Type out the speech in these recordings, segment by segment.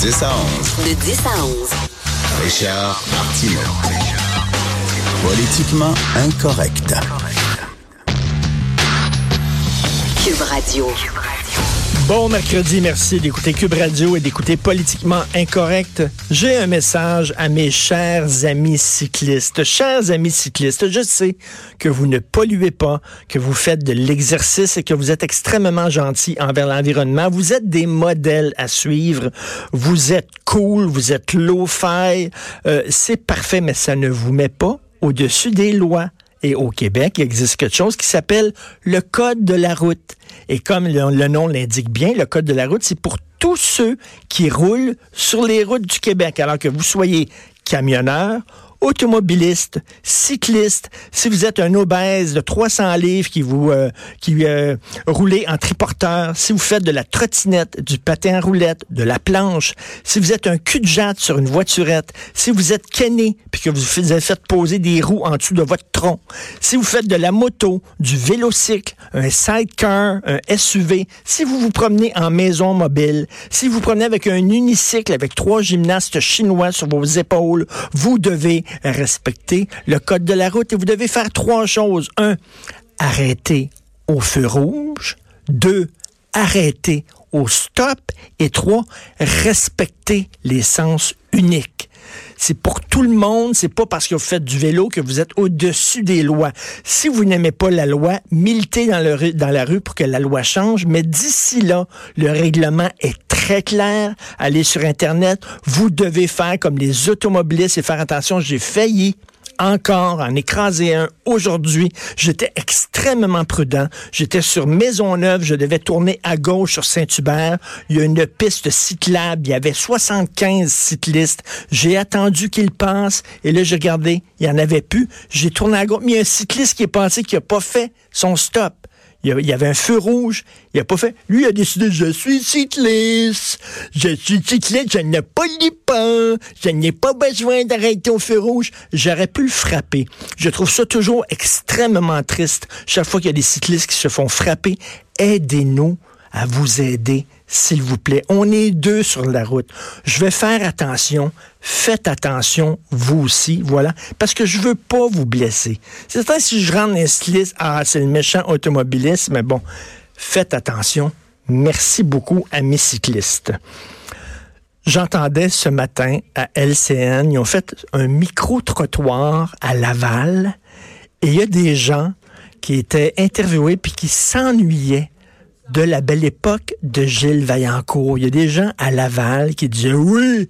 10 à 11. De 10 à 11. Richard Martineau. Politiquement incorrect. Cube Radio. Bon mercredi, merci d'écouter Cube Radio et d'écouter Politiquement Incorrect. J'ai un message à mes chers amis cyclistes. Chers amis cyclistes, je sais que vous ne polluez pas, que vous faites de l'exercice et que vous êtes extrêmement gentils envers l'environnement. Vous êtes des modèles à suivre. Vous êtes cool, vous êtes low-fi. Euh, C'est parfait, mais ça ne vous met pas au-dessus des lois. Et au Québec, il existe quelque chose qui s'appelle le Code de la route. Et comme le, nom l'indique bien, le Code de la route, c'est pour tous ceux qui roulent sur les routes du Québec, alors que vous soyez camionneur, automobiliste, cycliste, si vous êtes un obèse de 300 livres qui vous euh, qui euh, roulez en triporteur, si vous faites de la trottinette, du patin à roulette, de la planche, si vous êtes un cul de jatte sur une voiturette, si vous êtes kenné puis que vous vous avez fait poser des roues en dessous de votre tronc, si vous faites de la moto, du vélocycle, un sidecar, un SUV, si vous vous promenez en maison mobile, si vous promenez avec un unicycle avec trois gymnastes chinois sur vos épaules, vous devez respecter le code de la route et vous devez faire trois choses. Un, arrêter au feu rouge. Deux, arrêter au stop. Et trois, respecter les sens uniques. C'est pour tout le monde, c'est pas parce que vous faites du vélo que vous êtes au-dessus des lois. Si vous n'aimez pas la loi, militez dans, dans la rue pour que la loi change, mais d'ici là, le règlement est très clair. Allez sur Internet, vous devez faire comme les automobilistes et faire attention, j'ai failli encore en écraser un aujourd'hui. J'étais extrêmement prudent. J'étais sur Maisonneuve. Je devais tourner à gauche sur Saint-Hubert. Il y a une piste cyclable. Il y avait 75 cyclistes. J'ai attendu qu'ils passent. Et là, j'ai regardé. Il n'y en avait plus. J'ai tourné à gauche. Mais il y a un cycliste qui est passé qui n'a pas fait son stop. Il y avait un feu rouge. Il a pas fait. Lui a décidé, je suis cycliste. Je suis cycliste, je ne pollue pas. Je n'ai pas besoin d'arrêter au feu rouge. J'aurais pu le frapper. Je trouve ça toujours extrêmement triste. Chaque fois qu'il y a des cyclistes qui se font frapper, aidez-nous à vous aider, s'il vous plaît. On est deux sur la route. Je vais faire attention. Faites attention, vous aussi, voilà, parce que je veux pas vous blesser. C'est vrai, si je rentre un cycliste, ah, c'est le méchant automobiliste, mais bon, faites attention. Merci beaucoup à mes cyclistes. J'entendais ce matin à LCN, ils ont fait un micro-trottoir à Laval et il y a des gens qui étaient interviewés puis qui s'ennuyaient de la belle époque de Gilles Vaillancourt. Il y a des gens à Laval qui disaient oui,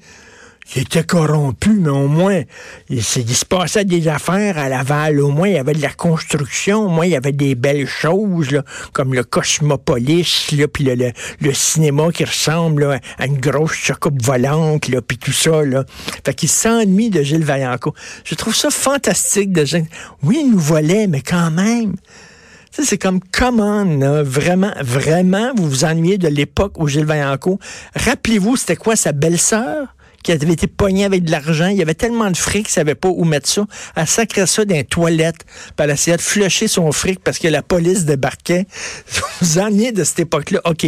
il était corrompu, mais au moins, il, se passait des affaires à Laval. Au moins, il y avait de la construction. Au moins, il y avait des belles choses, comme le Cosmopolis, puis le, le, cinéma qui ressemble à une grosse chocoupe volante, là, puis tout ça. Là. Fait qu'il s'ennuie de Gilles Vaillancourt. Je trouve ça fantastique de gens. Oui, il nous volait, mais quand même. C'est comme, comment, vraiment, vraiment, vous vous ennuyez de l'époque où Gilles Vaillancourt. Rappelez-vous, c'était quoi sa belle-sœur? qui avait été pognée avec de l'argent? Il y avait tellement de fric qu'elle savait pas où mettre ça. Elle sacrait ça dans les toilettes. Puis elle essayait de flusher son fric parce que la police débarquait. Vous ennuyez de cette époque-là. OK.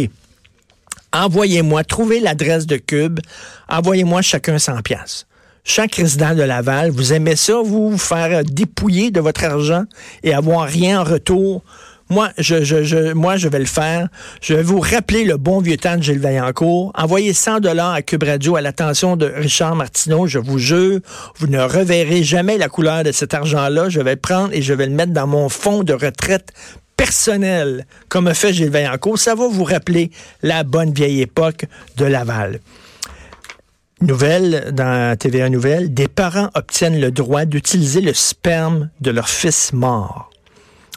Envoyez-moi, trouvez l'adresse de Cube. Envoyez-moi chacun 100 pièces chaque résident de Laval, vous aimez ça, vous, faire dépouiller de votre argent et avoir rien en retour? Moi, je, je, je, moi, je vais le faire. Je vais vous rappeler le bon vieux temps de Gilles Vaillancourt. Envoyez 100 dollars à Cube Radio à l'attention de Richard Martineau. Je vous jure, vous ne reverrez jamais la couleur de cet argent-là. Je vais le prendre et je vais le mettre dans mon fonds de retraite personnel, comme a fait Gilles Vaillancourt. Ça va vous rappeler la bonne vieille époque de Laval. Nouvelle dans TVA Nouvelle, des parents obtiennent le droit d'utiliser le sperme de leur fils mort.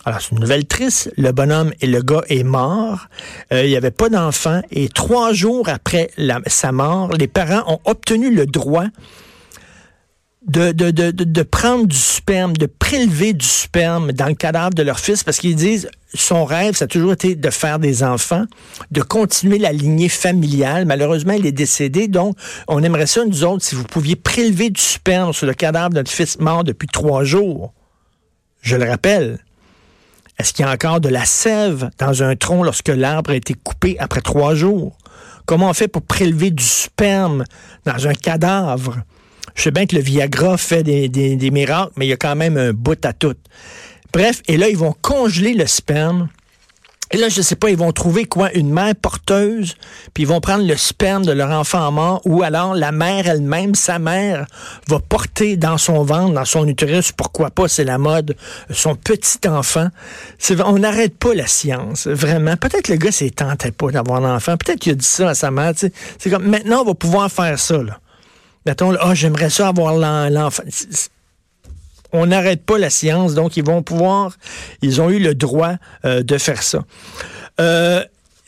Alors, c'est une nouvelle triste. Le bonhomme et le gars est mort. Euh, il n'y avait pas d'enfant. Et trois jours après sa mort, les parents ont obtenu le droit de, prendre du sperme, de prélever du sperme dans le cadavre de leur fils parce qu'ils disent son rêve, ça a toujours été de faire des enfants, de continuer la lignée familiale. Malheureusement, il est décédé, donc on aimerait ça, nous autres, si vous pouviez prélever du sperme sur le cadavre de notre fils mort depuis trois jours. Je le rappelle. Est-ce qu'il y a encore de la sève dans un tronc lorsque l'arbre a été coupé après trois jours? Comment on fait pour prélever du sperme dans un cadavre? Je sais bien que le Viagra fait des, des miracles, mais il y a quand même un bout à tout. Bref, et là, ils vont congeler le sperme et là, je sais pas, ils vont trouver quoi? Une mère porteuse, puis ils vont prendre le sperme de leur enfant mort, ou alors la mère elle-même, sa mère, va porter dans son ventre, dans son utérus, pourquoi pas, c'est la mode, son petit enfant. On n'arrête pas la science, vraiment. Peut-être le gars s'est tenté pas d'avoir un enfant, peut-être qu'il a dit ça à sa mère, c'est comme, maintenant, on va pouvoir faire ça, là. Mettons, ah, j'aimerais ça avoir l'enfant on n'arrête pas la science, donc ils vont pouvoir, ils ont eu le droit euh, de faire ça. Euh,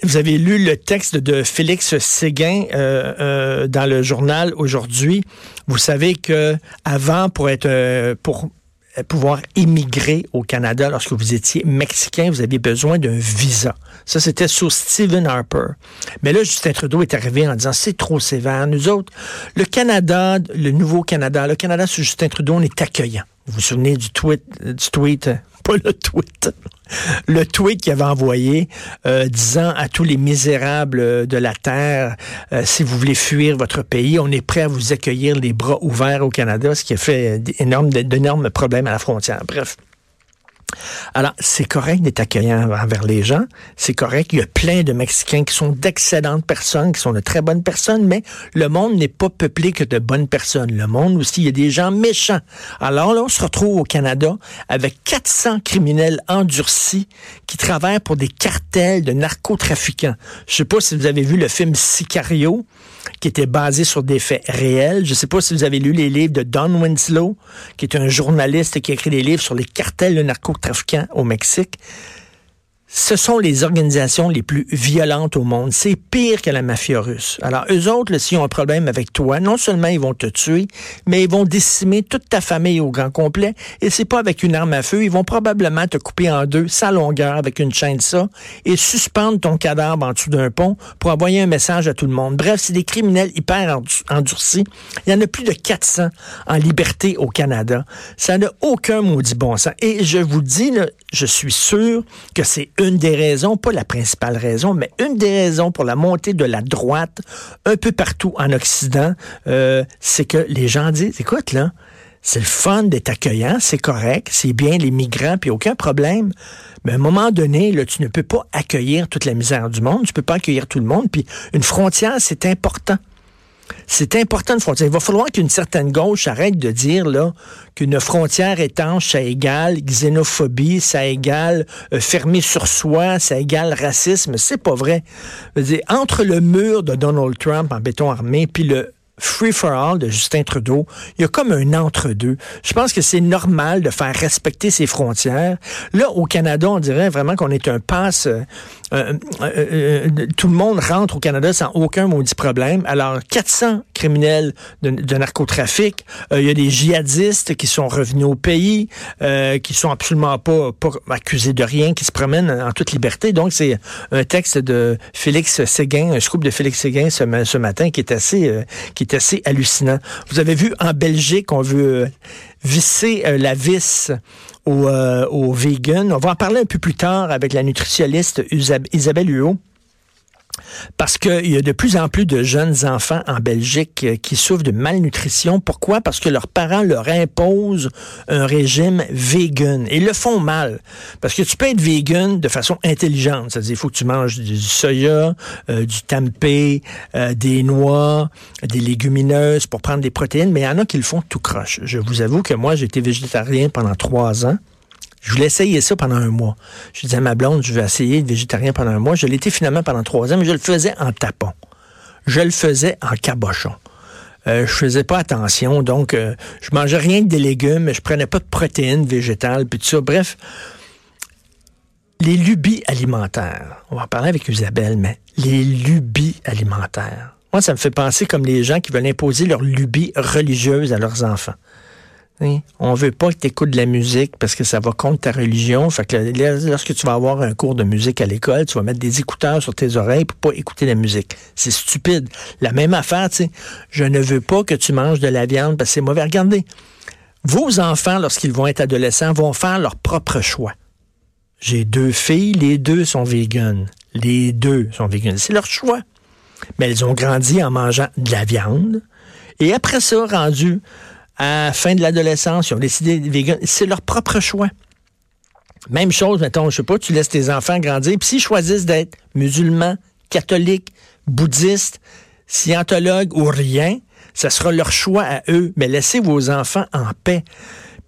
vous avez lu le texte de Félix Séguin euh, dans le journal aujourd'hui. Vous savez que avant, pour être pour pouvoir immigrer au Canada lorsque vous étiez mexicain, vous aviez besoin d'un visa. Ça, c'était sous Stephen Harper. Mais là, Justin Trudeau est arrivé en disant c'est trop sévère. Nous autres, le Canada, le nouveau Canada, le Canada sous Justin Trudeau, on est accueillant. Vous vous souvenez du tweet, du tweet, pas le tweet, le tweet qu'il avait envoyé euh, disant à tous les misérables de la terre, euh, si vous voulez fuir votre pays, on est prêt à vous accueillir les bras ouverts au Canada, ce qui a fait d'énormes problèmes à la frontière. Bref. Alors, c'est correct d'être accueillant envers les gens. C'est correct. Il y a plein de Mexicains qui sont d'excellentes personnes, qui sont de très bonnes personnes, mais le monde n'est pas peuplé que de bonnes personnes. Le monde aussi, il y a des gens méchants. Alors là, on se retrouve au Canada avec 400 criminels endurcis qui travaillent pour des cartels de narcotrafiquants. Je sais pas si vous avez vu le film Sicario qui était basé sur des faits réels. Je ne sais pas si vous avez lu les livres de Don Winslow, qui est un journaliste qui a écrit des livres sur les cartels de narcotrafiquants au Mexique ce sont les organisations les plus violentes au monde. C'est pire que la mafia russe. Alors, eux autres, s'ils ont un problème avec toi, non seulement ils vont te tuer, mais ils vont décimer toute ta famille au grand complet. Et c'est pas avec une arme à feu. Ils vont probablement te couper en deux, sa longueur, avec une chaîne de ça, et suspendre ton cadavre en dessous d'un pont pour envoyer un message à tout le monde. Bref, c'est des criminels hyper endurcis. Il y en a plus de 400 en liberté au Canada. Ça n'a aucun maudit bon sens. Et je vous dis, je suis sûr que c'est une des raisons, pas la principale raison, mais une des raisons pour la montée de la droite un peu partout en Occident, euh, c'est que les gens disent, écoute, là, c'est le fun d'être accueillant, c'est correct, c'est bien les migrants, puis aucun problème. Mais à un moment donné, là, tu ne peux pas accueillir toute la misère du monde, tu peux pas accueillir tout le monde, puis une frontière, c'est important. C'est important une frontière. Il va falloir qu'une certaine gauche arrête de dire là qu'une frontière étanche, ça égale xénophobie, ça égale euh, fermer sur soi, ça égale racisme. C'est pas vrai. Entre le mur de Donald Trump en béton armé puis le free for all de Justin Trudeau, il y a comme un entre-deux. Je pense que c'est normal de faire respecter ses frontières. Là, au Canada, on dirait vraiment qu'on est un passe. Euh, euh, euh, tout le monde rentre au Canada sans aucun maudit problème. Alors, 400 criminels de, narcotrafic, il y a des djihadistes qui sont revenus au pays, qui sont absolument pas, pas accusés de rien, qui se promènent en toute liberté. Donc, c'est un texte de Félix Séguin, un scoop de Félix Séguin ce, ce matin qui est assez, qui assez hallucinant. Vous avez vu en Belgique, on veut euh, visser euh, la vis aux, euh, aux vegans. On va en parler un peu plus tard avec la nutritionniste Isabelle Huot. Parce qu'il y a de plus en plus de jeunes enfants en Belgique euh, qui souffrent de malnutrition. Pourquoi? Parce que leurs parents leur imposent un régime vegan. Et ils le font mal. Parce que tu peux être vegan de façon intelligente. C'est-à-dire, il faut que tu manges du soya, euh, du tempeh, euh, des noix, des légumineuses pour prendre des protéines. Mais il y en a qui le font tout croche. Je vous avoue que moi, j'ai été végétarien pendant trois ans. Je voulais essayer ça pendant un mois. Je disais à ma blonde, je vais essayer de végétarien pendant un mois. Je l'étais finalement pendant trois ans, mais je le faisais en tapon. Je le faisais en cabochon. Euh, je faisais pas attention, donc euh, je mangeais rien que des légumes, je prenais pas de protéines végétales, puis tout ça. Bref, les lubies alimentaires. On va en parler avec Isabelle, mais les lubies alimentaires. Moi, ça me fait penser comme les gens qui veulent imposer leurs lubies religieuses à leurs enfants. On veut pas que tu écoutes de la musique parce que ça va contre ta religion. Lorsque tu vas avoir un cours de musique à l'école, tu vas mettre des écouteurs sur tes oreilles pour pas écouter la musique. C'est stupide. La même affaire, tu sais. Je ne veux pas que tu manges de la viande parce que c'est mauvais. Regardez. Vos enfants, lorsqu'ils vont être adolescents, vont faire leur propre choix. J'ai deux filles, les deux sont véganes. Les deux sont véganes. C'est leur choix. Mais elles ont grandi en mangeant de la viande. Et après ça, rendu à la fin de l'adolescence, ils ont décidé de vegan. C'est leur propre choix. Même chose, mettons, je sais pas, tu laisses tes enfants grandir, puis s'ils choisissent d'être musulmans, catholiques, bouddhistes, scientologues ou rien, ça sera leur choix à eux. Mais laissez vos enfants en paix.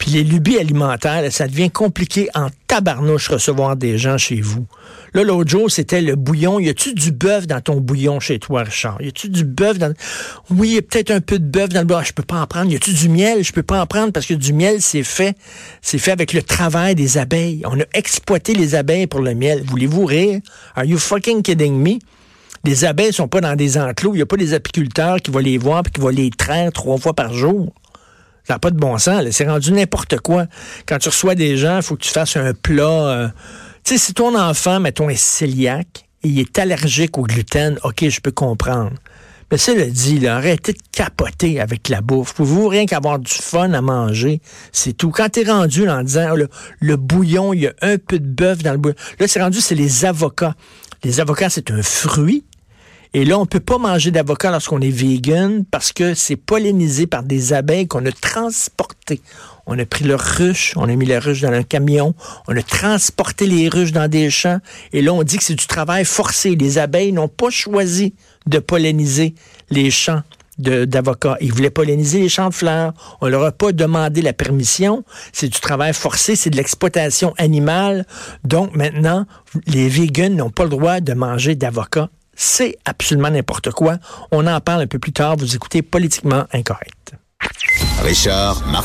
Puis les lubies alimentaires, ça devient compliqué en tabarnouche recevoir des gens chez vous. Là, l'autre jour, c'était le bouillon. Y a-tu du bœuf dans ton bouillon chez toi, Richard? Y a-tu du bœuf dans... Oui, y a peut-être un peu de bœuf dans le bas. Je peux pas en prendre. Y a-tu du miel? Je peux pas en prendre parce que du miel, c'est fait. C'est fait avec le travail des abeilles. On a exploité les abeilles pour le miel. Voulez-vous rire? Are you fucking kidding me? Les abeilles sont pas dans des enclos. N'y a pas des apiculteurs qui vont les voir et qui vont les traire trois fois par jour. Ça n'a pas de bon sens. C'est rendu n'importe quoi. Quand tu reçois des gens, il faut que tu fasses un plat. Euh, tu sais, si ton enfant, mettons, est cœliaque il est allergique au gluten, OK, je peux comprendre. Mais ça le dit, là, arrêtez de capoter avec la bouffe. Pouvez-vous rien qu'avoir du fun à manger? C'est tout. Quand t'es rendu en disant le, le, bouillon, il y a un peu de bœuf dans le bouillon. Là, c'est rendu, c'est les avocats. Les avocats, c'est un fruit. Et là, on peut pas manger d'avocat lorsqu'on est vegan parce que c'est pollinisé par des abeilles qu'on a transportées. On a pris leurs ruches, on a mis les ruches dans un camion, on a transporté les ruches dans des champs. Et là, on dit que c'est du travail forcé. Les abeilles n'ont pas choisi de polliniser les champs d'avocats. Ils voulaient polliniser les champs de fleurs. On leur a pas demandé la permission. C'est du travail forcé, c'est de l'exploitation animale. Donc maintenant, les vegans n'ont pas le droit de manger d'avocats c'est absolument n'importe quoi. On en parle un peu plus tard. Vous écoutez Politiquement Incorrect.